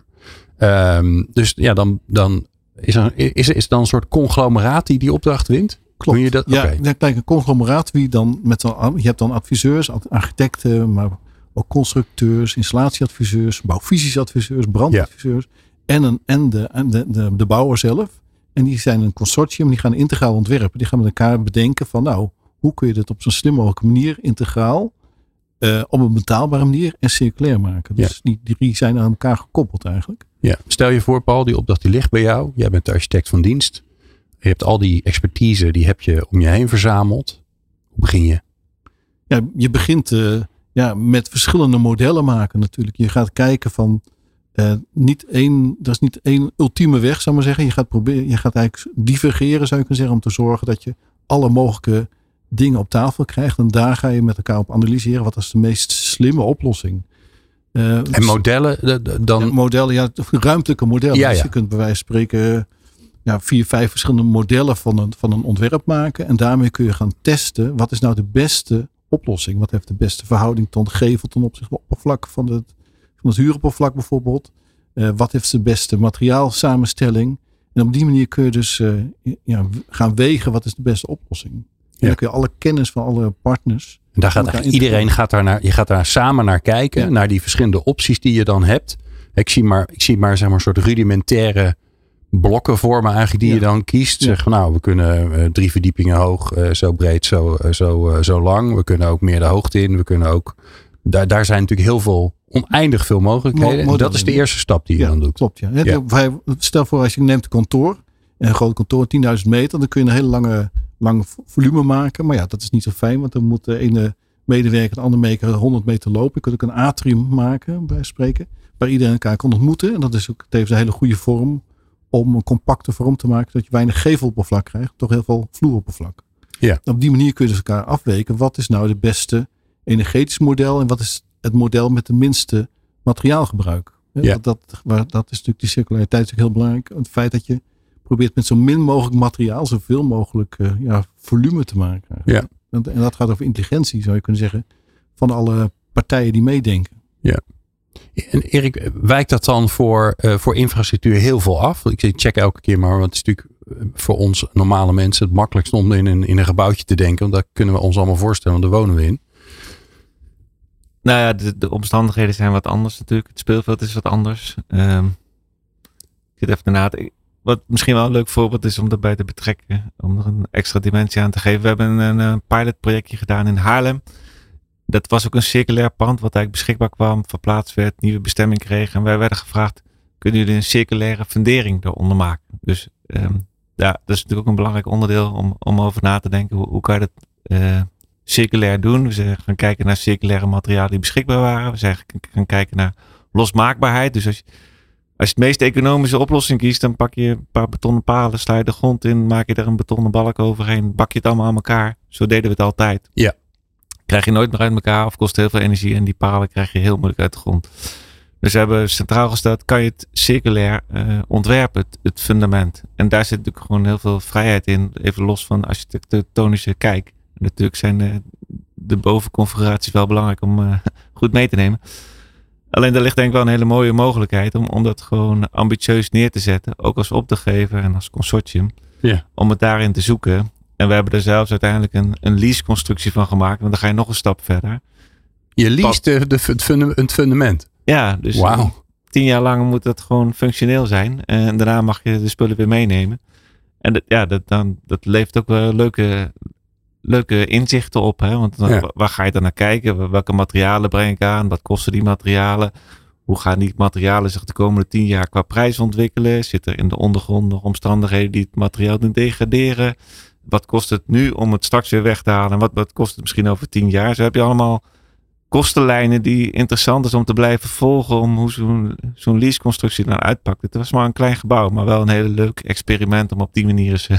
Um, dus ja, dan, dan is er, is, is dan een soort conglomeraat die die opdracht wint? Klopt. Je dat? Ja, okay. kijk, een conglomeraat wie dan met zo'n, je hebt dan adviseurs, architecten, maar ook constructeurs, installatieadviseurs, bouwvisiesadviseurs, brandadviseurs en, een, en, de, en de, de, de bouwer zelf. En die zijn een consortium, die gaan integraal ontwerpen. Die gaan met elkaar bedenken van nou, hoe kun je dit op zo'n slim mogelijke manier integraal uh, op een betaalbare manier en circulair maken. Dus die drie zijn aan elkaar gekoppeld eigenlijk. Ja. Stel je voor, Paul, die opdracht die ligt bij jou. Jij bent de architect van dienst. Je hebt al die expertise, die heb je om je heen verzameld. Hoe begin je? Ja, je begint uh, ja, met verschillende modellen maken natuurlijk. Je gaat kijken van uh, niet één, dat is niet één ultieme weg, zou maar zeggen. Je gaat proberen, je gaat eigenlijk divergeren, zou je kunnen zeggen, om te zorgen dat je alle mogelijke dingen op tafel krijgt. En daar ga je met elkaar op analyseren. Wat is de meest slimme oplossing? Uh, en dus- modellen dan? Ja, modellen, ja, ruimtelijke modellen. Ja, Dus je kunt bij wijze van spreken ja, vier, vijf verschillende modellen van een, van een ontwerp maken. En daarmee kun je gaan testen. Wat is nou de beste oplossing? Wat heeft de beste verhouding tot gevel ten opzichte van oppervlak van het, van het huuroppervlak bijvoorbeeld? Uh, wat heeft de beste materiaalsamenstelling? En op die manier kun je dus uh, ja, gaan wegen wat is de beste oplossing. En dan kun je alle kennis van alle partners. En daar gaat iedereen gaat daar naar, je gaat daar samen naar kijken, naar die verschillende opties die je dan hebt. Ik zie maar, ik zie maar, zeg maar een soort rudimentaire blokken vormen eigenlijk die je dan kiest. Zeg van nou, we kunnen uh, drie verdiepingen hoog, uh, zo breed, zo, uh, zo, zo lang. We kunnen ook meer de hoogte in. We kunnen ook, daar, daar zijn natuurlijk heel veel, oneindig veel mogelijkheden. Mo en dat is de eerste stap die je dan doet. Klopt, ja. ja. Stel voor als je neemt een kantoor, een groot kantoor, 10.000 meter, dan kun je een hele lange lang volume maken. Maar ja, dat is niet zo fijn, want dan moet de ene medewerker de andere medewerker 100 meter lopen. Je kunt ook een atrium maken, bij spreken, waar iedereen elkaar kan ontmoeten. En dat is ook tevens een hele goede vorm om een compacte vorm te maken, dat je weinig geveloppervlak krijgt, toch heel veel vloeroppervlak. Ja. Op die manier kun je dus elkaar afweken. Wat is nou het beste energetisch model en wat is het model met de minste materiaalgebruik? Ja. Dat, dat, dat is natuurlijk die circulariteit ook heel belangrijk. Het feit dat je probeert met zo min mogelijk materiaal zoveel mogelijk uh, ja, volume te maken. Ja. En, en, dat gaat over intelligentie, zou je kunnen zeggen, van alle partijen die meedenken. Ja. En Erik, wijkt dat dan voor, uh, voor infrastructuur heel veel af? Ik check elke keer maar, want het is natuurlijk eh, voor ons normale mensen het makkelijkst om in een, in een gebouwtje te denken. Want daar kunnen we ons allemaal voorstellen, want daar wonen we in. Nou ja, de, de omstandigheden zijn wat anders natuurlijk. Het speelveld is wat anders. Um, ik zit even na wat misschien wel een leuk voorbeeld is om erbij te betrekken. Om er een extra dimensie aan te geven. We hebben een, een pilotprojectje gedaan in Haarlem. Dat was ook een circulair pand wat eigenlijk beschikbaar kwam, verplaatst werd, nieuwe bestemming kreeg. En wij werden gevraagd, kunnen jullie een circulaire fundering eronder maken? Dus um, ja, dat is natuurlijk ook een belangrijk onderdeel om, om over na te denken. Hoe, kan je dat uh, circulair doen. We zijn gaan kijken naar circulaire materialen die beschikbaar waren. We zijn gaan kijken naar losmaakbaarheid. Dus als je, als je het meest economische oplossing kiest, dan pak je een paar betonnen palen, sla je de grond in, maak je er een betonnen balk overheen, bak je het allemaal aan elkaar. Zo deden we het altijd. Ja. Krijg je nooit meer uit elkaar of kost heel veel energie en die palen krijg je heel moeilijk uit de grond. Dus we hebben centraal gesteld, kan je het circulair uh, ontwerpen, het, het, fundament. En daar zit natuurlijk gewoon heel veel vrijheid in, even los van architectonische kijk. En natuurlijk zijn de, de bovenconfiguraties wel belangrijk om uh, goed mee te nemen. Alleen daar ligt denk ik wel een hele mooie mogelijkheid om, om dat gewoon ambitieus neer te zetten. Ook als opdrachtgever en als consortium. Ja. Om het daarin te zoeken. En we hebben er zelfs uiteindelijk een, een lease-constructie van gemaakt. Want dan ga je nog een stap verder. Je leest de, de, het fundament. Ja, dus wow. tien jaar lang moet dat gewoon functioneel zijn. En daarna mag je de spullen weer meenemen. En dat, ja, dat, dan, dat levert ook wel leuke, leuke inzichten op. Hè? Want dan, Ja. waar ga je dan naar kijken? Welke materialen breng ik aan? Wat kosten die materialen? Hoe gaan die materialen zich de komende tien jaar qua prijs ontwikkelen? Zit er in de ondergrond nog omstandigheden die het materiaal doen degraderen? Wat kost het nu om het straks weer weg te halen? En wat, wat kost het misschien over tien jaar? Zo heb je allemaal kostenlijnen die interessant is om te blijven volgen. Om hoe zo'n zo'n leaseconstructie dan uitpakt. Het was maar een klein gebouw, maar wel een hele leuk experiment om op die manier eens eh,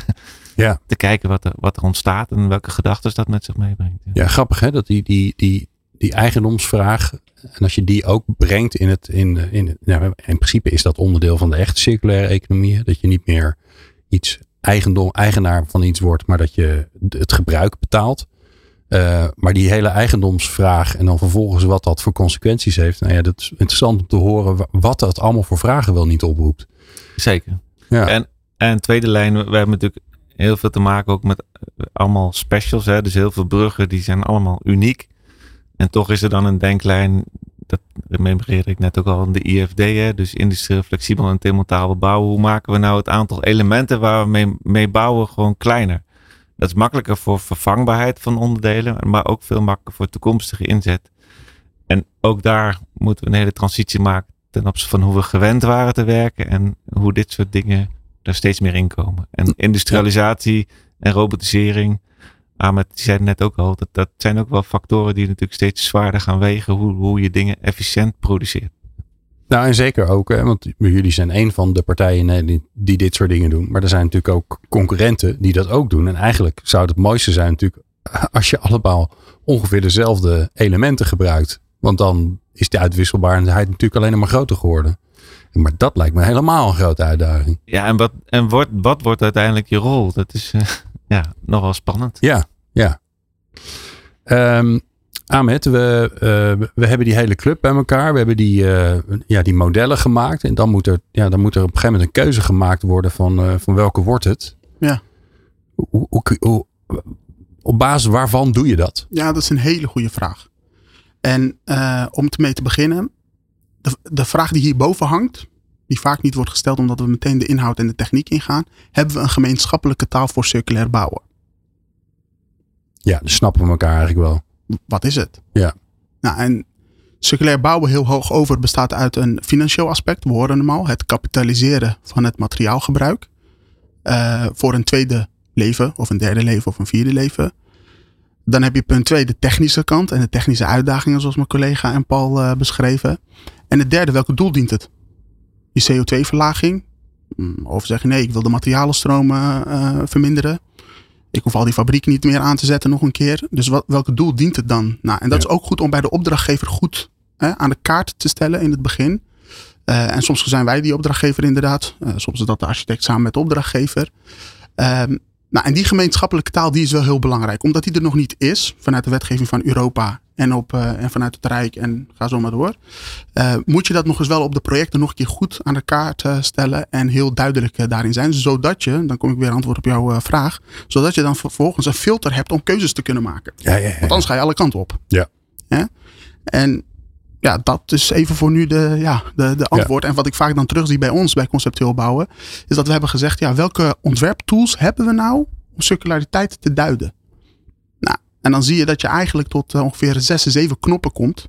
Ja. te kijken wat er, wat er ontstaat en welke gedachten dat met zich meebrengt. Ja. Ja, grappig hè, dat die, die, die, die eigendomsvraag, en als je die ook brengt in het, in, in, nou, in principe is dat onderdeel van de echte circulaire economie, hè, dat je niet meer iets eigendom, eigenaar van iets wordt, maar dat je het gebruik betaalt. Uh, maar die hele eigendomsvraag en dan vervolgens wat dat voor consequenties heeft, nou ja, dat is interessant om te horen wat dat allemaal voor vragen wel niet oproept. Zeker. Ja. En, en tweede lijn, we hebben natuurlijk heel veel te maken ook met uh, allemaal specials. Hè? Dus heel veel bruggen die zijn allemaal uniek. En toch is er dan een denklijn, dat memoreerde ik net ook al de IFD, hè? dus industrieel flexibel en demontabel bouwen. Hoe maken we nou het aantal elementen waar we mee, mee bouwen gewoon kleiner? Dat is makkelijker voor vervangbaarheid van onderdelen, maar ook veel makkelijker voor toekomstige inzet. En ook daar moeten we een hele transitie maken ten opzichte van hoe we gewend waren te werken en hoe dit soort dingen er steeds meer in komen. En industrialisatie en robotisering, Ahmed zei net ook al, dat, dat zijn ook wel factoren die natuurlijk steeds zwaarder gaan wegen hoe, hoe je dingen efficiënt produceert. Nou, en zeker ook, hè, want jullie zijn een van de partijen die, die dit soort dingen doen. Maar er zijn natuurlijk ook concurrenten die dat ook doen. En eigenlijk zou het mooiste zijn natuurlijk als je allemaal ongeveer dezelfde elementen gebruikt. Want dan is de uitwisselbaarheid natuurlijk alleen maar groter geworden. Maar dat lijkt me helemaal een grote uitdaging. Ja, en wat, en wordt, wat wordt uiteindelijk je rol? Dat is uh, ja, nogal spannend. Ja, ja. Um, Ahmed, we, uh, we hebben die hele club bij elkaar. We hebben die, uh, ja, die modellen gemaakt. En dan moet, er, ja, dan moet er op een gegeven moment een keuze gemaakt worden van, uh, van welke wordt het. Ja. Hoe, hoe, hoe, op basis waarvan doe je dat? Ja, dat is een hele goede vraag. En om mee te beginnen, de, de vraag die hierboven hangt, die vaak niet wordt gesteld omdat we meteen de inhoud en de techniek ingaan, hebben we een gemeenschappelijke taal voor circulair bouwen? Ja, dus snappen we elkaar eigenlijk wel. Wat is het? Ja. Nou, en circulair bouwen heel hoog over bestaat uit een financieel aspect. We horen hem al. Het kapitaliseren van het materiaalgebruik. Uh, voor een tweede leven of een derde leven of een vierde leven. Dan heb je punt twee, de technische kant en de technische uitdagingen zoals mijn collega en Paul uh, beschreven. En het derde, welk doel dient het? Je CO2-verlaging? Of zeg je nee, ik wil de materialenstromen uh, verminderen. Ik hoef al die fabrieken niet meer aan te zetten nog een keer. Dus wat, welk doel dient het dan? Nou, en dat ja. is ook goed om bij de opdrachtgever goed hè, aan de kaart te stellen in het begin. Uh, en soms zijn wij die opdrachtgever inderdaad. Uh, soms is dat de architect samen met de opdrachtgever. Um, nou, en die gemeenschappelijke taal die is wel heel belangrijk. Omdat die er nog niet is vanuit de wetgeving van Europa en, op, uh, en vanuit het Rijk en ga zo maar door. Uh, moet je dat nog eens wel op de projecten nog een keer goed aan de kaart uh, stellen en heel duidelijk daarin zijn. Zodat je, dan kom ik weer antwoord op jouw vraag, zodat je dan vervolgens een filter hebt om keuzes te kunnen maken. Ja, ja, ja. Want anders ga je alle kanten op. Ja. ja? En ja, dat is even voor nu de, ja, de, de antwoord. Ja. En wat ik vaak dan terugzie bij ons, bij conceptueel bouwen, is dat we hebben gezegd, ja, welke ontwerptools hebben we nou om circulariteit te duiden? En dan zie je dat je eigenlijk tot uh, ongeveer zes, zeven knoppen komt.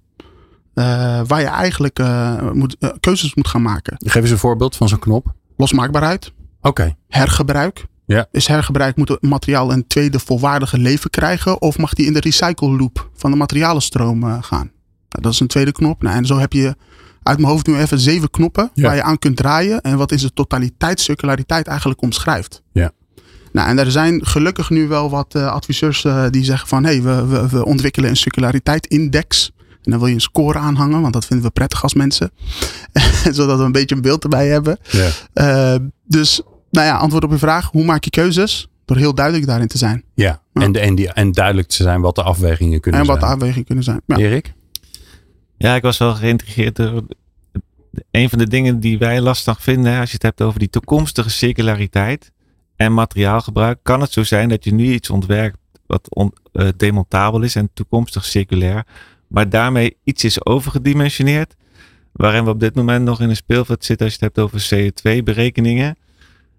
Uh, waar je eigenlijk uh, moet, keuzes moet gaan maken. Geef eens een voorbeeld van zo'n knop. Losmaakbaarheid. Oké. Okay. Hergebruik. Ja. Is hergebruik, moet het materiaal een tweede volwaardige leven krijgen? Of mag die in de recycle loop van de materialenstroom gaan? Nou, dat is een tweede knop. Nou, en zo heb je uit mijn hoofd nu even zeven knoppen waar je aan kunt draaien. En wat is de totaliteit, circulariteit eigenlijk omschrijft. Ja. Nou, en er zijn gelukkig nu wel wat uh, adviseurs uh, die zeggen van hé, hey, we, we, we, ontwikkelen een circulariteitsindex. En dan wil je een score aanhangen, want dat vinden we prettig als mensen. Zodat we een beetje een beeld erbij hebben. Ja. Uh, dus, nou ja, antwoord op je vraag. Hoe maak je keuzes? Door heel duidelijk daarin te zijn. Ja, ja. En, en, die, en duidelijk te zijn wat de afwegingen kunnen en zijn. En wat de afwegingen kunnen zijn. Ja. Erik? Ja, ik was wel geïntrigeerd door een van de dingen die wij lastig vinden, als je het hebt over die toekomstige circulariteit en materiaalgebruik, kan het zo zijn dat je nu iets ontwerpt wat uh, demontabel is en toekomstig circulair, maar daarmee iets is overgedimensioneerd, waarin we op dit moment nog in een speelveld zitten als je het hebt over CO2-berekeningen,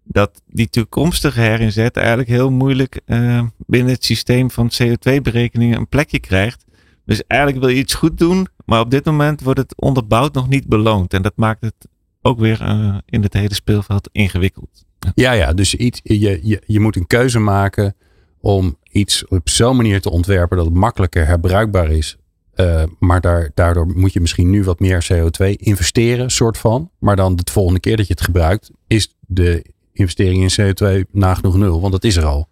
dat die toekomstige herinzet eigenlijk heel moeilijk uh, binnen het systeem van CO2-berekeningen een plekje krijgt. Dus eigenlijk wil je iets goed doen, maar op dit moment wordt het onderbouwd nog niet beloond. En dat maakt het ook weer uh, in het hele speelveld ingewikkeld. Ja, ja, dus iets, je, je, je moet een keuze maken om iets op zo'n manier te ontwerpen dat het makkelijker herbruikbaar is. Uh, maar daar, daardoor moet je misschien nu wat meer CO2 investeren, soort van. Maar dan de volgende keer dat je het gebruikt, is de investering in CO2 nagenoeg nul, want dat is er al.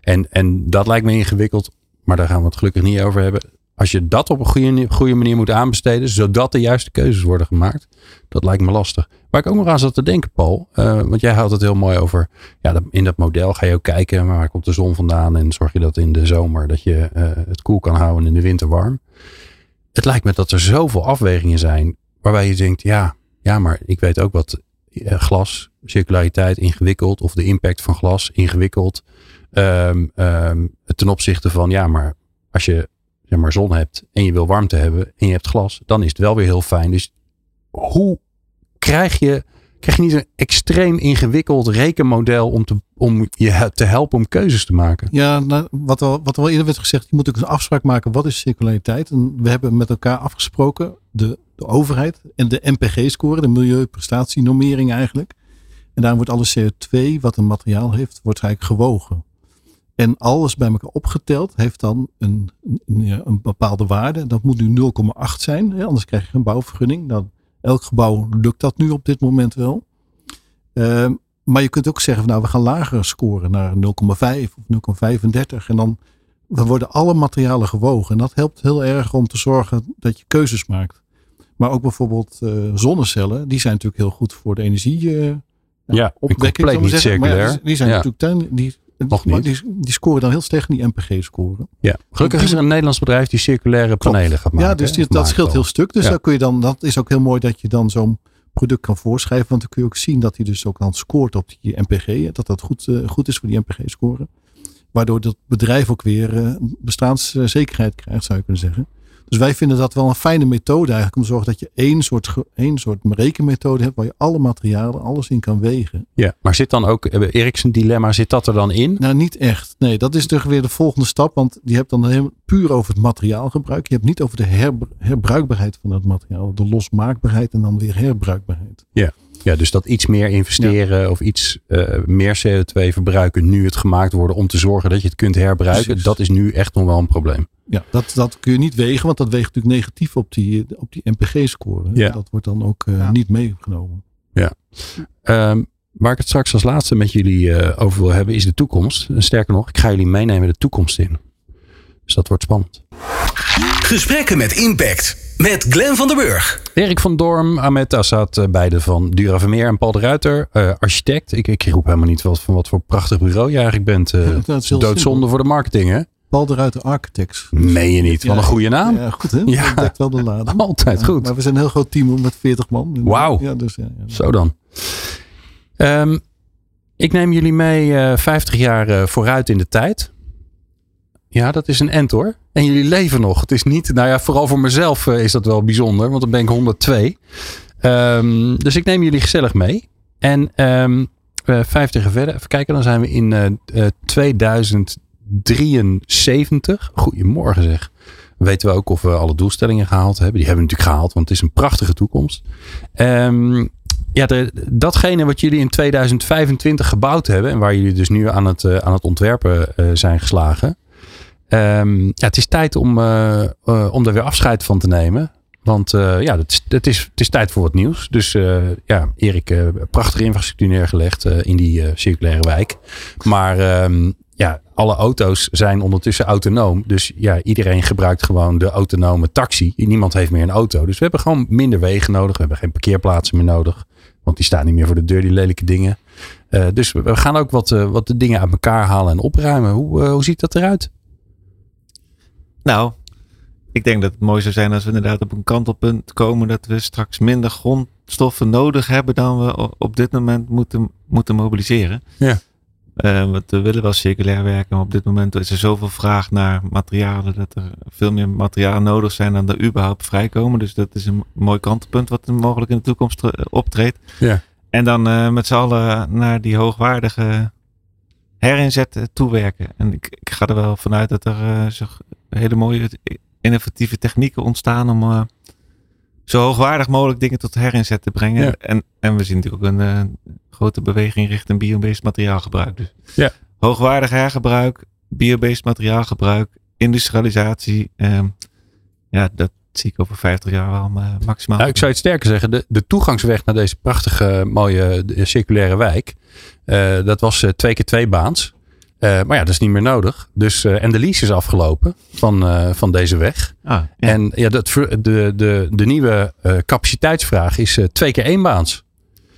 En, en dat lijkt me ingewikkeld, maar daar gaan we het gelukkig niet over hebben als je dat op een goede, goede manier moet aanbesteden, zodat de juiste keuzes worden gemaakt, dat lijkt me lastig. Waar ik ook nog aan zat te denken, Paul, uh, want jij houdt het heel mooi over, ja, in dat model ga je ook kijken, waar komt de zon vandaan en zorg je dat in de zomer dat je uh, het koel kan houden en in de winter warm. Het lijkt me dat er zoveel afwegingen zijn waarbij je denkt, ja, ja, maar ik weet ook wat uh, glas, circulariteit ingewikkeld of de impact van glas ingewikkeld. Um, um, ten opzichte van, ja, maar als je zeg maar zon hebt en je wil warmte hebben en je hebt glas, dan is het wel weer heel fijn. Dus hoe krijg je, krijg je niet een extreem ingewikkeld rekenmodel om, te, om je te helpen om keuzes te maken? Ja, nou, wat, al, wat al eerder werd gezegd, je moet ook een afspraak maken. Wat is circulariteit? En we hebben met elkaar afgesproken, de, de overheid en de MPG-score, de milieuprestatienormering eigenlijk. En daar wordt alle CO2 wat een materiaal heeft, wordt eigenlijk gewogen. En alles bij elkaar opgeteld heeft dan een, een, een bepaalde waarde. Dat moet nu 0,8 zijn, hè, anders krijg je geen bouwvergunning. Dan, elk gebouw lukt dat nu op dit moment wel. Uh, maar je kunt ook zeggen, nou we gaan lager scoren naar 0,5 of 0,35. En dan worden alle materialen gewogen. En dat helpt heel erg om te zorgen dat je keuzes maakt. Maar ook bijvoorbeeld uh, zonnecellen, die zijn natuurlijk heel goed voor de energie. Uh, ja, opwekking. Compleet niet circulair. Die, die zijn ja. natuurlijk die nog niet. Die, die scoren dan heel slecht in die MPG-scoren. Ja. Gelukkig is er een Nederlands bedrijf die circulaire panelen gaat maken. Ja, dus die, dat scheelt heel stuk. Dus ja. kun je dan, dat is ook heel mooi dat je dan zo'n product kan voorschrijven. Want dan kun je ook zien dat hij dus ook dan scoort op die MPG. Dat dat goed, uh, goed is voor die MPG-scoren. Waardoor dat bedrijf ook weer uh, bestaanszekerheid krijgt, zou je kunnen zeggen. Dus wij vinden dat wel een fijne methode eigenlijk om te zorgen dat je één soort, één soort rekenmethode hebt waar je alle materialen, alles in kan wegen. Ja, maar zit dan ook, Eriksen dilemma, zit dat er dan in? Nou, niet echt. Nee, dat is dus weer de volgende stap, want je hebt dan helemaal puur over het materiaalgebruik. Je hebt niet over de her, herbruikbaarheid van het materiaal, de losmaakbaarheid en dan weer herbruikbaarheid. Ja. Ja, dus dat iets meer investeren ja. of iets uh, meer CO2 verbruiken nu het gemaakt worden om te zorgen dat je het kunt herbruiken. Precies. Dat is nu echt nog wel een probleem. Ja, dat, dat kun je niet wegen, want dat weegt natuurlijk negatief op die, op die MPG-score. Ja. Dat wordt dan ook uh, ja. niet meegenomen. Ja. Um, waar ik het straks als laatste met jullie uh, over wil hebben is de toekomst. Sterker nog, ik ga jullie meenemen de toekomst in. Dus dat wordt spannend. Gesprekken met impact. Met Glenn van der Burg. Erik van Dorm, Ahmed Assad, beide van Dura Vermeer en Paul de Ruiter, uh, architect. Ik, ik roep helemaal niet wat, van wat voor prachtig bureau je eigenlijk bent. Uh, ja, doodzonde voor de marketing, hè? Paul de Ruiter Architects. Meen je niet? Wat een goede naam. Ja, goed hè? Ja. Dat wel de lading. Altijd ja, goed. Maar we zijn een heel groot team met 40 man. Wauw. Ja, dus, ja, ja. Zo dan. Um, ik neem jullie mee uh, 50 jaar uh, vooruit in de tijd. Ja, dat is een end hoor. En jullie leven nog. Het is niet, nou ja, vooral voor mezelf uh, is dat wel bijzonder, want dan ben ik 102. Um, dus ik neem jullie gezellig mee. En um, 50 jaar verder, even kijken, dan zijn we in uh, 2073. Goedemorgen zeg. Weten we ook of we alle doelstellingen gehaald hebben. Die hebben we natuurlijk gehaald, want het is een prachtige toekomst. Um, ja, datgene wat jullie in 2025 gebouwd hebben en waar jullie dus nu aan het, aan het ontwerpen zijn geslagen. Ehm, ja, het is tijd om, om er weer afscheid van te nemen. Want ja, het is, het, is, het is tijd voor wat nieuws. Dus ja, Erik, prachtige infrastructuur neergelegd in die circulaire wijk. Maar ehm, ja, alle auto's zijn ondertussen autonoom. Dus ja, iedereen gebruikt gewoon de autonome taxi. Niemand heeft meer een auto. Dus we hebben gewoon minder wegen nodig. We hebben geen parkeerplaatsen meer nodig. Want die staan niet meer voor de deur, die lelijke dingen. Dus we gaan ook wat, wat de dingen uit elkaar halen en opruimen. Hoe, hoe ziet dat eruit? Nou, ik denk dat het mooi zou zijn als we inderdaad op een kantelpunt komen. Dat we straks minder grondstoffen nodig hebben dan we op dit moment moeten, moeten mobiliseren. Ja. Uh, want we willen wel circulair werken, maar op dit moment is er zoveel vraag naar materialen dat er veel meer materialen nodig zijn dan er überhaupt vrijkomen. Dus dat is een mooi kantelpunt wat mogelijk in de toekomst optreedt. Ja. En dan uh, met z'n allen naar die hoogwaardige herinzet toewerken. En ik, ik, ga er wel vanuit dat er uh, hele mooie innovatieve technieken ontstaan om zo hoogwaardig mogelijk dingen tot herinzet te brengen. Ja. En, en we zien natuurlijk ook een grote beweging richting biobased materiaalgebruik. Dus ja. hoogwaardig hergebruik, biobased materiaalgebruik, industrialisatie. Ehm, ja, dat zie ik over 50 jaar wel uh, maximaal. Nou, ik zou het sterker zeggen, de, de toegangsweg naar deze prachtige, mooie circulaire wijk, dat was twee keer twee baans. Maar ja, dat is niet meer nodig. Dus, en de lease is afgelopen van, van deze weg. Ah, ja. En ja, dat, de, de, de nieuwe capaciteitsvraag is twee keer één baans.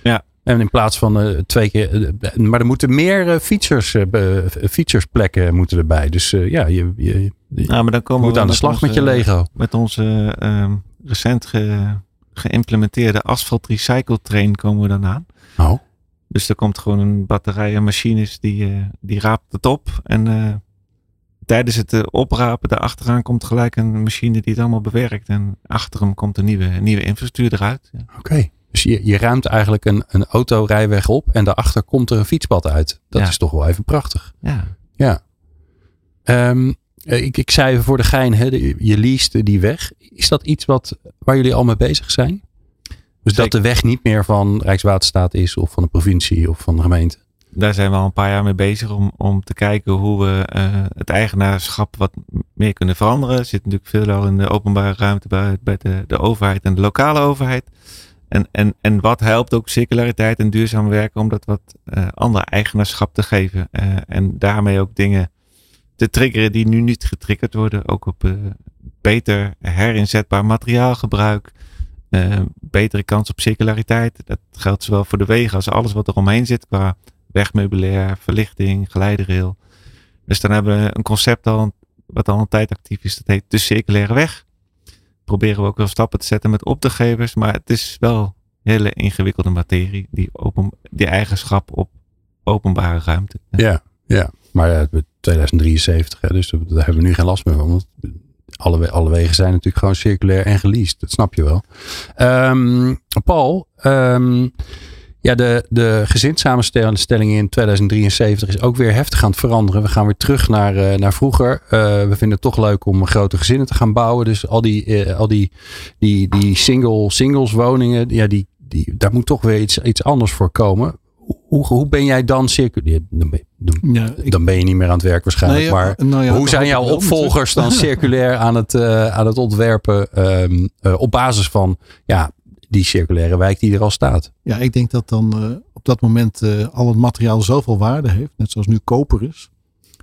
Ja. En in plaats van uh, twee keer. Uh, maar er moeten meer uh, features, featuresplekken moeten erbij. Dus ja, je, je, nou, maar dan komen moet we aan de slag onze, met je Lego. Met onze ehm, recent ge, geïmplementeerde asfalt recycle train komen we dan aan. Oh. Dus er komt gewoon een batterij en machines die, die raapt het op. En tijdens het oprapen daarachteraan komt gelijk een machine die het allemaal bewerkt. En achter hem komt een nieuwe, nieuwe infrastructuur eruit. Ja. Oké. Okay. Dus je, je ruimt eigenlijk een, een autorijweg op en daarachter komt er een fietspad uit. Dat ja. is toch wel even prachtig. Ja. Ja. Um, ik, ik zei voor de gein, hè, de, je leest die weg. Is dat iets wat, waar jullie al mee bezig zijn? Dus Zeker. dat de weg niet meer van Rijkswaterstaat is of van de provincie of van de gemeente? Daar zijn we al een paar jaar mee bezig om, om te kijken hoe we uh, het eigenaarschap wat meer kunnen veranderen. Er zit natuurlijk veel al in de openbare ruimte bij, bij de, de overheid en de lokale overheid. En, en, en wat helpt ook circulariteit en duurzaam werken om dat wat uh, ander eigenaarschap te geven. Uh, en daarmee ook dingen te triggeren die nu niet getriggerd worden. Ook op beter herinzetbaar materiaalgebruik. Betere kans op circulariteit. Dat geldt zowel voor de wegen als alles wat er omheen zit. Qua wegmeubilair, verlichting, geleiderrail. Dus dan hebben we een concept al, wat al een tijd actief is. Dat heet de circulaire weg proberen we ook wel stappen te zetten met opdrachtgevers. Maar het is wel hele ingewikkelde materie, die, open, die eigenschap op openbare ruimte. Ja, ja. maar ja, 2073, hè, dus daar hebben we nu geen last meer van. Want alle, alle wegen zijn natuurlijk gewoon circulair en geleased. Dat snap je wel. Um, Paul, um, ja, de, de gezinssamenstelling in 2073 is ook weer heftig aan het veranderen. We gaan weer terug naar, uh, naar vroeger. Uh, we vinden het toch leuk om grote gezinnen te gaan bouwen. Dus al die, uh, al die, die, die single, singles woningen, ja, die, die, daar moet toch weer iets, iets anders voor komen. Hoe, hoe ben jij dan circulair? Dan, ja, ik, dan ben je niet meer aan het werk waarschijnlijk. Nee, ja, maar nou ja, hoe zijn jouw opvolgers dan circulair aan het, aan het ontwerpen um, op basis van ja, die circulaire wijk die er al staat. Ja, ik denk dat dan uh, op dat moment al het materiaal zoveel waarde heeft, net zoals nu koper is,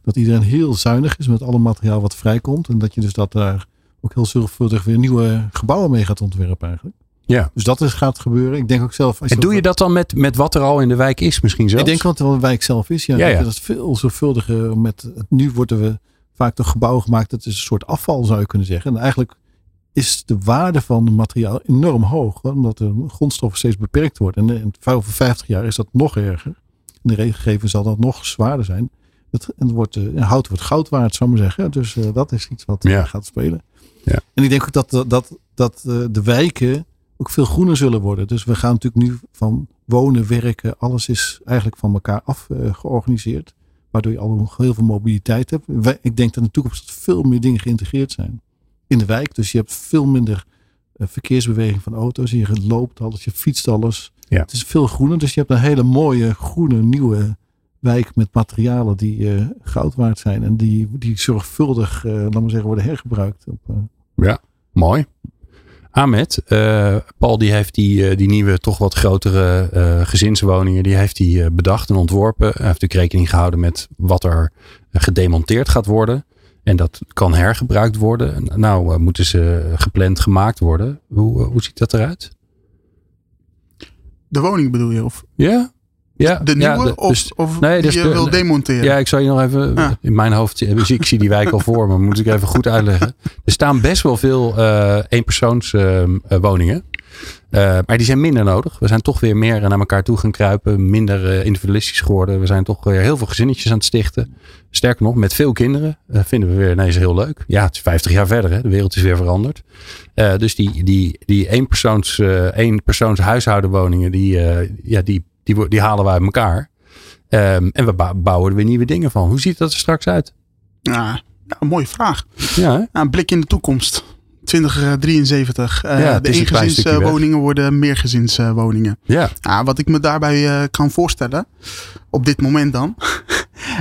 dat iedereen heel zuinig is met alle materiaal wat vrijkomt. En dat je dus dat daar ook heel zorgvuldig weer nieuwe gebouwen mee gaat ontwerpen eigenlijk. Ja. Dus dat is, gaat gebeuren. Ik denk ook zelf. En doe je dat dan met, met wat er al in de wijk is misschien zelfs? Ik denk wat er in de wijk zelf is. Ja, ja, ja. Dat is veel zorgvuldiger met. Nu worden we vaak door gebouwen gemaakt. Dat is een soort afval zou je kunnen zeggen. En eigenlijk is de waarde van het materiaal enorm hoog. Omdat de grondstoffen steeds beperkt worden. En over 50 jaar is dat nog erger. In de regelgeving zal dat nog zwaarder zijn. Het, en het wordt, uh, hout wordt goud waard, zou ik maar zeggen. Dus uh, dat is iets wat ja. gaat spelen. Ja. En ik denk ook dat, dat, dat de wijken ook veel groener zullen worden. Dus we gaan natuurlijk nu van wonen, werken, alles is eigenlijk van elkaar af georganiseerd. Waardoor je al heel veel mobiliteit hebt. Ik denk dat in de toekomst veel meer dingen geïntegreerd zijn in de wijk. Dus je hebt veel minder uh, verkeersbeweging van auto's. Je loopt alles, je fietst alles. Ja. Het is veel groener, dus je hebt een hele mooie groene nieuwe wijk met materialen die uh, goud waard zijn. En die, die zorgvuldig, uh, laten we zeggen, worden hergebruikt. Op, uh... Ja, mooi. Ahmed, Paul die heeft die, die nieuwe, toch wat grotere gezinswoningen, die heeft hij bedacht en ontworpen. Hij heeft natuurlijk rekening gehouden met wat er gedemonteerd gaat worden. En dat kan hergebruikt worden. Nou, moeten ze gepland gemaakt worden. Hoe, hoe ziet dat eruit? De woning bedoel je? Of? Ja, ja, de nieuwe ja, de, of, dus, of nee, die dus je de, wil demonteren? Ja, ik zal je nog even Ah. in mijn hoofd. Dus ik zie die wijk al voor me, moet ik even goed uitleggen. Er staan best wel veel uh, eenpersoonswoningen. Uh, maar die zijn minder nodig. We zijn toch weer meer naar elkaar toe gaan kruipen. Minder uh, individualistisch geworden. We zijn toch weer heel veel gezinnetjes aan het stichten. Sterker nog, met veel kinderen. Vinden we weer ineens heel leuk. Ja, het is 50 jaar verder. Hè? De wereld is weer veranderd. dus die, die, die eenpersoons, eenpersoons huishoudenwoningen. Die, ja, die, die, die halen we uit elkaar. Um, en we bouwen er weer nieuwe dingen van. Hoe ziet dat er straks uit? Ja, ja een mooie vraag. Ja, ja, een blik in de toekomst. 2073. Uh, ja, de eengezinswoningen worden meergezinswoningen. Ja. ja. Wat ik me daarbij uh, kan voorstellen, op dit moment dan,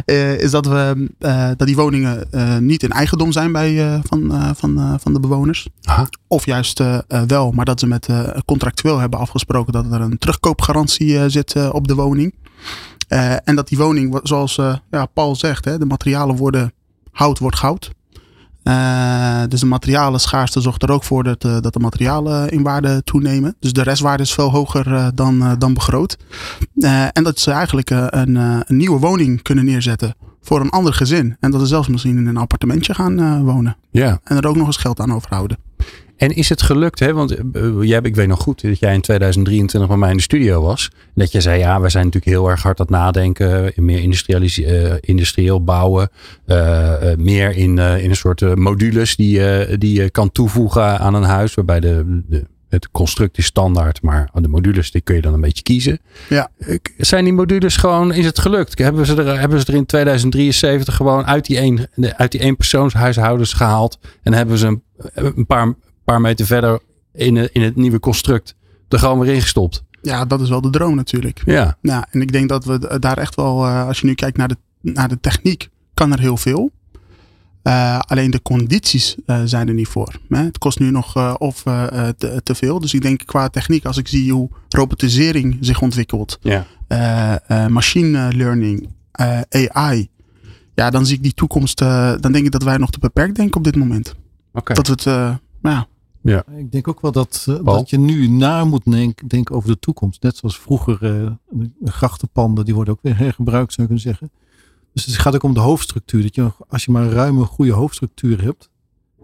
uh, is dat, we, dat die woningen niet in eigendom zijn bij, van, van, van de bewoners. Aha. Of juist wel, maar dat ze met contractueel hebben afgesproken dat er een terugkoopgarantie zit op de woning. en dat die woning, zoals ja, Paul zegt, hè, de materialen worden hout wordt goud. Uh, dus de materialen schaarste zorgt er ook voor dat, uh, dat de materialen in waarde toenemen. Dus de restwaarde is veel hoger uh, dan, dan begroot. en dat ze eigenlijk een, een, nieuwe woning kunnen neerzetten voor een ander gezin. En dat ze zelfs misschien in een appartementje gaan wonen. Ja. En er ook nog eens geld aan overhouden. En is het gelukt, hè? want jij, ik weet nog goed dat jij in 2023 bij mij in de studio was. Dat je zei, ja, we zijn natuurlijk heel erg hard aan het nadenken. Meer uh, industrieel bouwen. Uh, meer in, uh, in een soort modules die, die je kan toevoegen aan een huis. Waarbij de, de, het construct is standaard, maar de modules die kun je dan een beetje kiezen. Ja. Zijn die modules gewoon, is het gelukt? Hebben ze er, hebben ze er in 2073 gewoon uit die één, uit die één persoonshuishoudens gehaald. En hebben ze een, een paar paar meter verder in, in het nieuwe construct er gewoon weer ingestopt. Ja, dat is wel de droom natuurlijk. Ja. ja en ik denk dat we daar echt wel, uh, als je nu kijkt naar de, naar de techniek, kan er heel veel. Uh, alleen de condities uh, zijn er niet voor. Hè? Het kost nu nog of te, te, veel. Dus ik denk qua techniek, als ik zie hoe robotisering zich ontwikkelt, ja. machine learning, AI, ja, dan zie ik die toekomst, dan denk ik dat wij nog te beperkt denken op dit moment. Okay. Dat we het, ja, ja. Ik denk ook wel dat, uh, dat je nu na moet denken, denken over de toekomst. Net zoals vroeger uh, de grachtenpanden, die worden ook weer hergebruikt, zou je kunnen zeggen. Dus het gaat ook om de hoofdstructuur. Dat je, als je maar een ruime, goede hoofdstructuur hebt,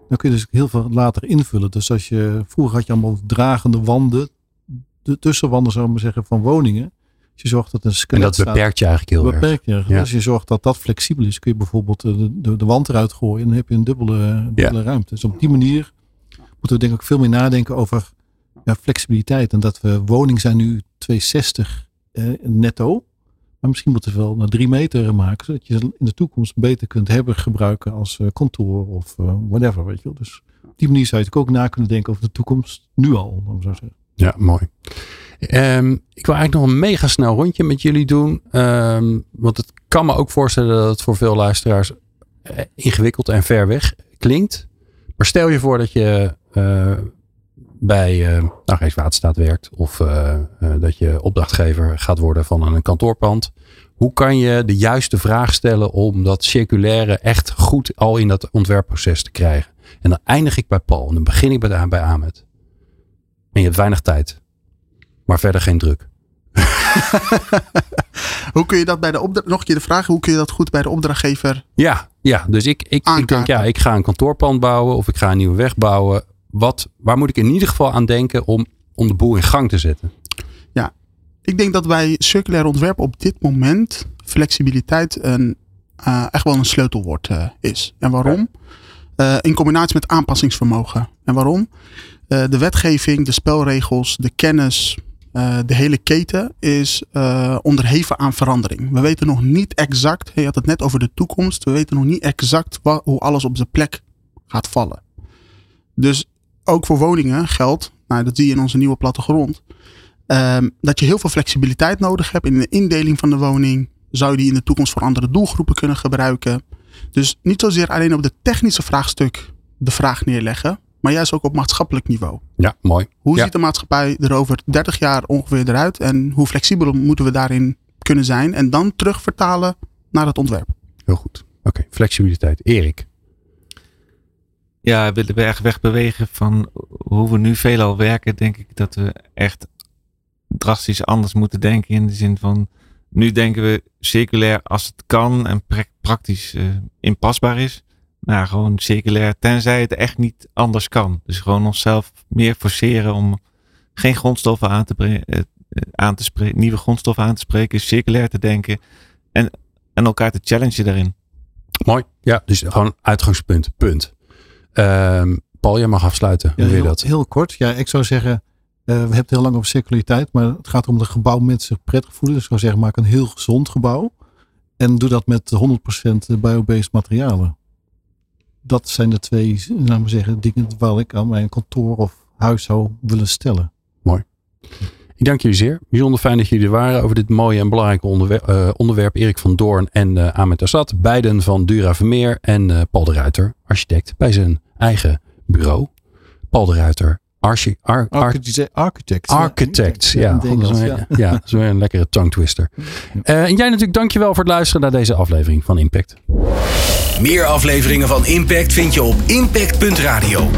dan kun je dus heel veel later invullen. Dus als je, vroeger had je allemaal dragende wanden, de tussenwanden zou ik maar zeggen, van woningen. Als je zorgt dat een skelet En dat beperkt je eigenlijk heel beperkt erg. Je. Ja. Als je zorgt dat dat flexibel is, kun je bijvoorbeeld de, de, de wand eruit gooien en dan heb je een dubbele, dubbele Ja. ruimte. Dus op die manier moeten we denk ik veel meer nadenken over ja, flexibiliteit. En dat we woning zijn nu 260 eh, netto. Maar misschien moeten we wel naar drie meter maken. Zodat je in de toekomst beter kunt hebben gebruiken als eh, kantoor of eh, whatever. Weet je wel. Dus op die manier zou je ook na kunnen denken over de toekomst. Nu al, we zo zeggen. Ja, mooi. Ehm, ik wil eigenlijk nog een mega snel rondje met jullie doen. Ehm, want het kan me ook voorstellen dat het voor veel luisteraars eh, ingewikkeld en ver weg klinkt. Maar stel je voor dat je bij uh, nou, Rijkswaterstaat werkt. Of uh, dat je opdrachtgever gaat worden van een kantoorpand. Hoe kan je de juiste vraag stellen om dat circulaire echt goed al in dat ontwerpproces te krijgen? En dan eindig ik bij Paul. En dan begin ik bij, bij Ahmed. En je hebt weinig tijd. Maar verder geen druk. hoe kun je dat bij de opdracht, nog een keer de vraag, hoe kun je dat goed bij de opdrachtgever Ja, ja dus ik, ik, ik denk ja, ik ga een kantoorpand bouwen of ik ga een nieuwe weg bouwen. Wat, waar moet ik in ieder geval aan denken om, om de boel in gang te zetten? Ja, ik denk dat bij circulair ontwerp op dit moment flexibiliteit een, uh, echt wel een sleutelwoord uh, is. En waarom? Uh, in combinatie met aanpassingsvermogen. En waarom? de wetgeving, de spelregels, de kennis, uh, de hele keten is uh, onderheven aan verandering. We weten nog niet exact, je had het net over de toekomst, we weten nog niet exact wat, hoe alles op zijn plek gaat vallen. Dus ook voor woningen geldt, nou, dat zie je in onze nieuwe plattegrond, Ehm, dat je heel veel flexibiliteit nodig hebt in de indeling van de woning. Zou je die in de toekomst voor andere doelgroepen kunnen gebruiken? Dus niet zozeer alleen op de technische vraagstuk de vraag neerleggen, maar juist ook op maatschappelijk niveau. Ja, mooi. Hoe ziet de maatschappij er over 30 jaar ongeveer eruit en hoe flexibel moeten we daarin kunnen zijn en dan terug vertalen naar het ontwerp? Heel goed. Oké, flexibiliteit. Erik. Ja, willen we echt wegbewegen van hoe we nu veelal werken, denk ik dat we echt drastisch anders moeten denken. In de zin van, nu denken we circulair als het kan en praktisch uh, inpasbaar is. Nou, gewoon circulair, tenzij het echt niet anders kan. Dus gewoon onszelf meer forceren om geen grondstoffen aan te, uh, aan te spreken, nieuwe grondstoffen aan te spreken, circulair te denken en, en elkaar te challengen daarin. Mooi. Ja, dus gewoon uitgangspunt. Punt. Uh, Paul, jij mag afsluiten. Hoe ja, je dat? Heel kort. Ja, ik zou zeggen, we hebben het heel lang over circulariteit, maar het gaat om de gebouw mensen zich prettig voelen. Dus ik zou zeggen, maak een heel gezond gebouw. En doe dat met 100% biobased materialen. Dat zijn de twee, laten we zeggen, dingen waar ik aan mijn kantoor of huis zou willen stellen. Mooi. Ik dank jullie zeer. Bijzonder fijn dat jullie er waren over dit mooie en belangrijke onderwerp. Uh, onderwerp. Erik van Doorn en uh, Ahmed Assad. Beiden van Dura Vermeer en uh, Paul de Ruiter, architect, bij zijn eigen bureau. Paul de Ruiter, Archi ar ar architect. Architect, ja. Ja, dat is, ja. ja, weer een lekkere tongue twister. Uh, en jij natuurlijk dankjewel voor het luisteren naar deze aflevering van Impact. Meer afleveringen van Impact vind je op impact.radio.